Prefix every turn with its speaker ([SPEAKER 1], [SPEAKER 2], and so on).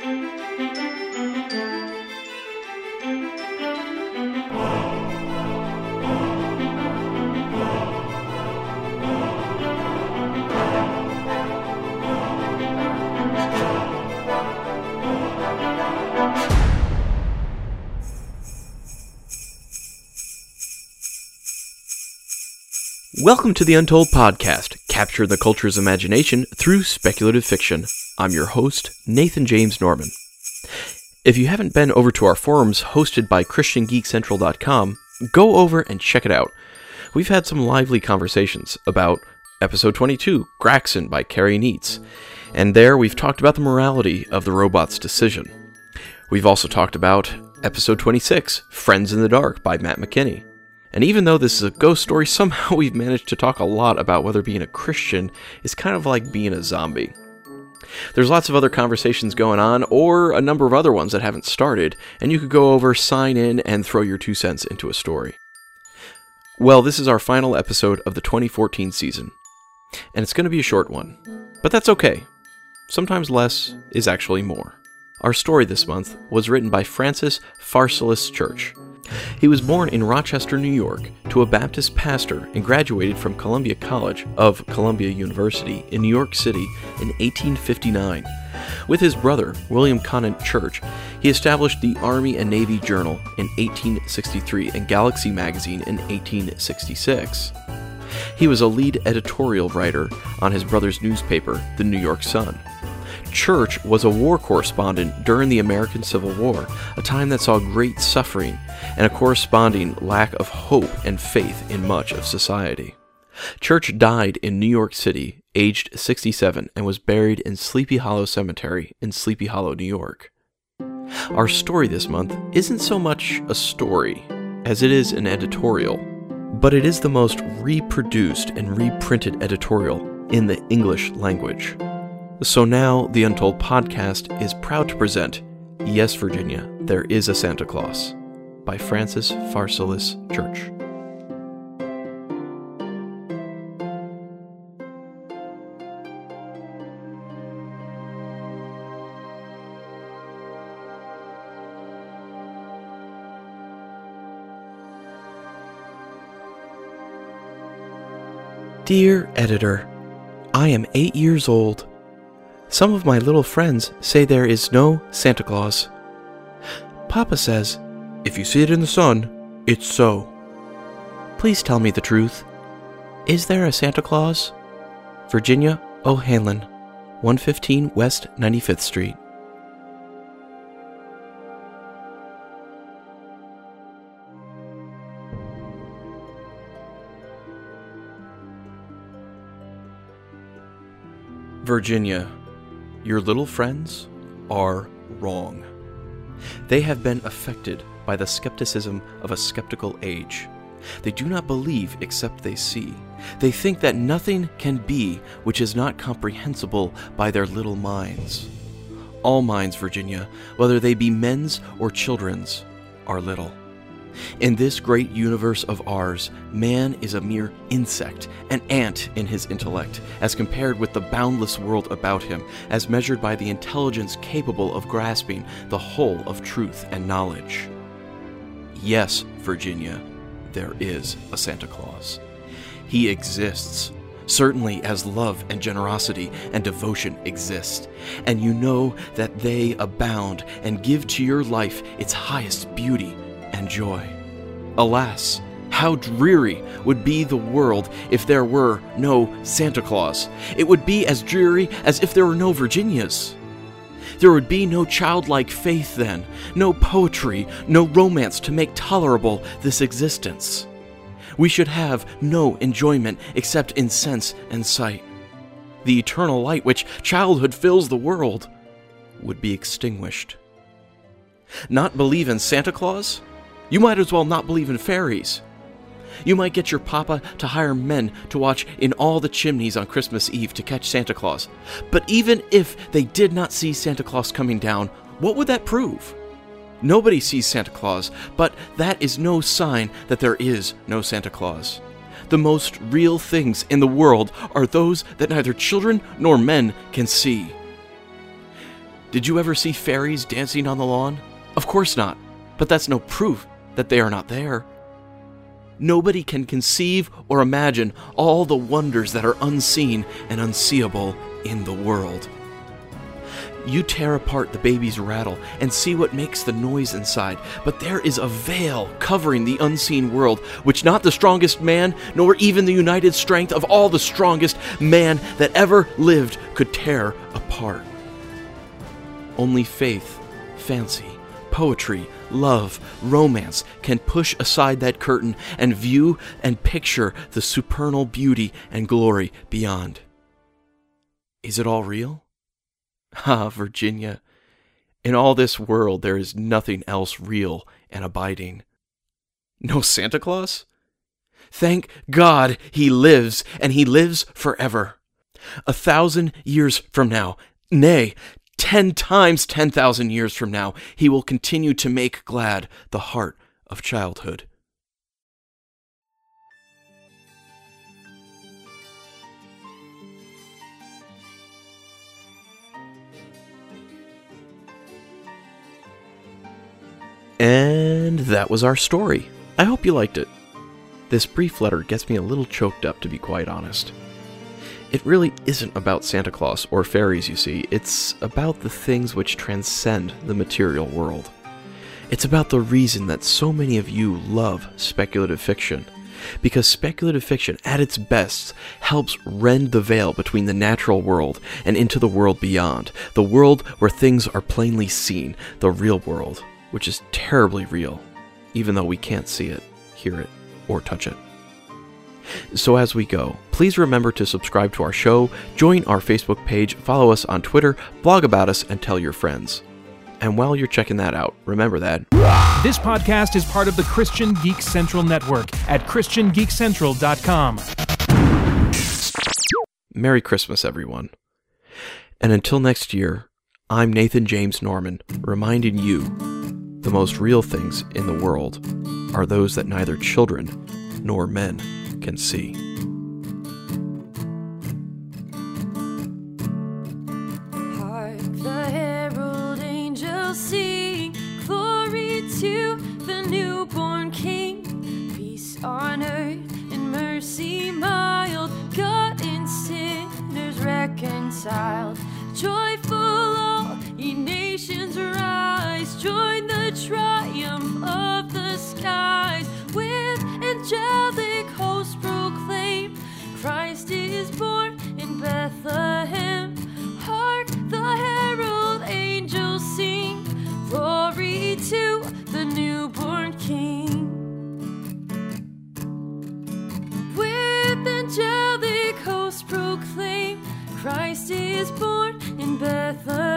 [SPEAKER 1] Welcome to the Untold Podcast, capture the culture's imagination through speculative fiction. I'm your host, Nathan James Norman. If you haven't been over to our forums hosted by ChristianGeekCentral.com, go over and check it out. We've had some lively conversations about episode 22, Graxon by Carrie Neitz, and there we've talked about the morality of the robot's decision. We've also talked about episode 26, Friends in the Dark by Matt McKinney. And even though this is a ghost story, somehow we've managed to talk a lot about whether being a Christian is kind of like being a zombie. There's lots of other conversations going on, or a number of other ones that haven't started, and you could go over, sign in, and throw your two cents into a story. Well, this is our final episode of the 2014 season, and it's going to be a short one. But that's okay. Sometimes less is actually more. Our story this month was written by Francis Pharcellus Church, he was born in Rochester, New York, to a Baptist pastor and graduated from Columbia College of Columbia University in New York City in 1859. With his brother, William Conant Church, he established the Army and Navy Journal in 1863 and Galaxy magazine in 1866. He was a lead editorial writer on his brother's newspaper, the New York Sun. Church was a war correspondent during the American Civil War, a time that saw great suffering and a corresponding lack of hope and faith in much of society. Church died in New York City, aged 67, and was buried in Sleepy Hollow Cemetery in Sleepy Hollow, New York. Our story this month isn't so much a story as it is an editorial, but it is the most reproduced and reprinted editorial in the English language. So now, the Untold Podcast is proud to present Yes, Virginia, There is a Santa Claus by Francis Pharcellus Church. Dear Editor, I am eight years old some of my little friends say there is no Santa Claus. Papa says, if you see it in the sun, it's so. Please tell me the truth. Is there a Santa Claus? Virginia O'Hanlon, 115 West 95th Street. Virginia, your little friends are wrong. They have been affected by the skepticism of a skeptical age. They do not believe except they see. They think that nothing can be which is not comprehensible by their little minds. All minds, Virginia, whether they be men's or children's, are little. In this great universe of ours, man is a mere insect, an ant in his intellect, as compared with the boundless world about him, as measured by the intelligence capable of grasping the whole of truth and knowledge. Yes, Virginia, there is a Santa Claus. He exists, certainly as love and generosity and devotion exist, and you know that they abound and give to your life its highest beauty and joy. Alas, how dreary would be the world if there were no Santa Claus. It would be as dreary as if there were no Virginias. There would be no childlike faith then, no poetry, no romance to make tolerable this existence. We should have no enjoyment except in sense and sight. The eternal light which childhood fills the world would be extinguished. Not believe in Santa Claus? You might as well not believe in fairies. You might get your papa to hire men to watch in all the chimneys on Christmas Eve to catch Santa Claus. But even if they did not see Santa Claus coming down, what would that prove? Nobody sees Santa Claus, but that is no sign that there is no Santa Claus. The most real things in the world are those that neither children nor men can see. Did you ever see fairies dancing on the lawn? Of course not, but that's no proof that they are not there. Nobody can conceive or imagine all the wonders that are unseen and unseeable in the world. You tear apart the baby's rattle and see what makes the noise inside, but there is a veil covering the unseen world, which not the strongest man, nor even the united strength of all the strongest man that ever lived could tear apart. Only faith, fancy, poetry, love, romance can push aside that curtain and view and picture the supernal beauty and glory beyond. Is it all real? Ah, Virginia, in all this world there is nothing else real and abiding. No Santa Claus? Thank God he lives, and he lives forever. A thousand years from now, nay, ten times ten thousand years from now, he will continue to make glad the heart of childhood. And that was our story. I hope you liked it. This brief letter gets me a little choked up, to be quite honest. It really isn't about Santa Claus or fairies, you see, it's about the things which transcend the material world. It's about the reason that so many of you love speculative fiction. Because speculative fiction, at its best, helps rend the veil between the natural world and into the world beyond, the world where things are plainly seen, the real world which is terribly real, even though we can't see it, hear it, or touch it. So, as we go, please remember to subscribe to our show, join our Facebook page, follow us on Twitter, blog about us, and tell your friends. And while you're checking that out, remember that
[SPEAKER 2] this podcast is part of the Christian Geek Central Network at ChristianGeekCentral.com.
[SPEAKER 1] Merry Christmas, everyone. And until next year, I'm Nathan James Norman, reminding you the most real things in the world are those that neither children nor men can see.
[SPEAKER 3] Hark the herald angels sing, glory to the newborn King. Peace on earth and mercy mild, God and sinners reconciled. Joyful all ye nations rise, join the triumph of the skies with angelic is born in Bethlehem.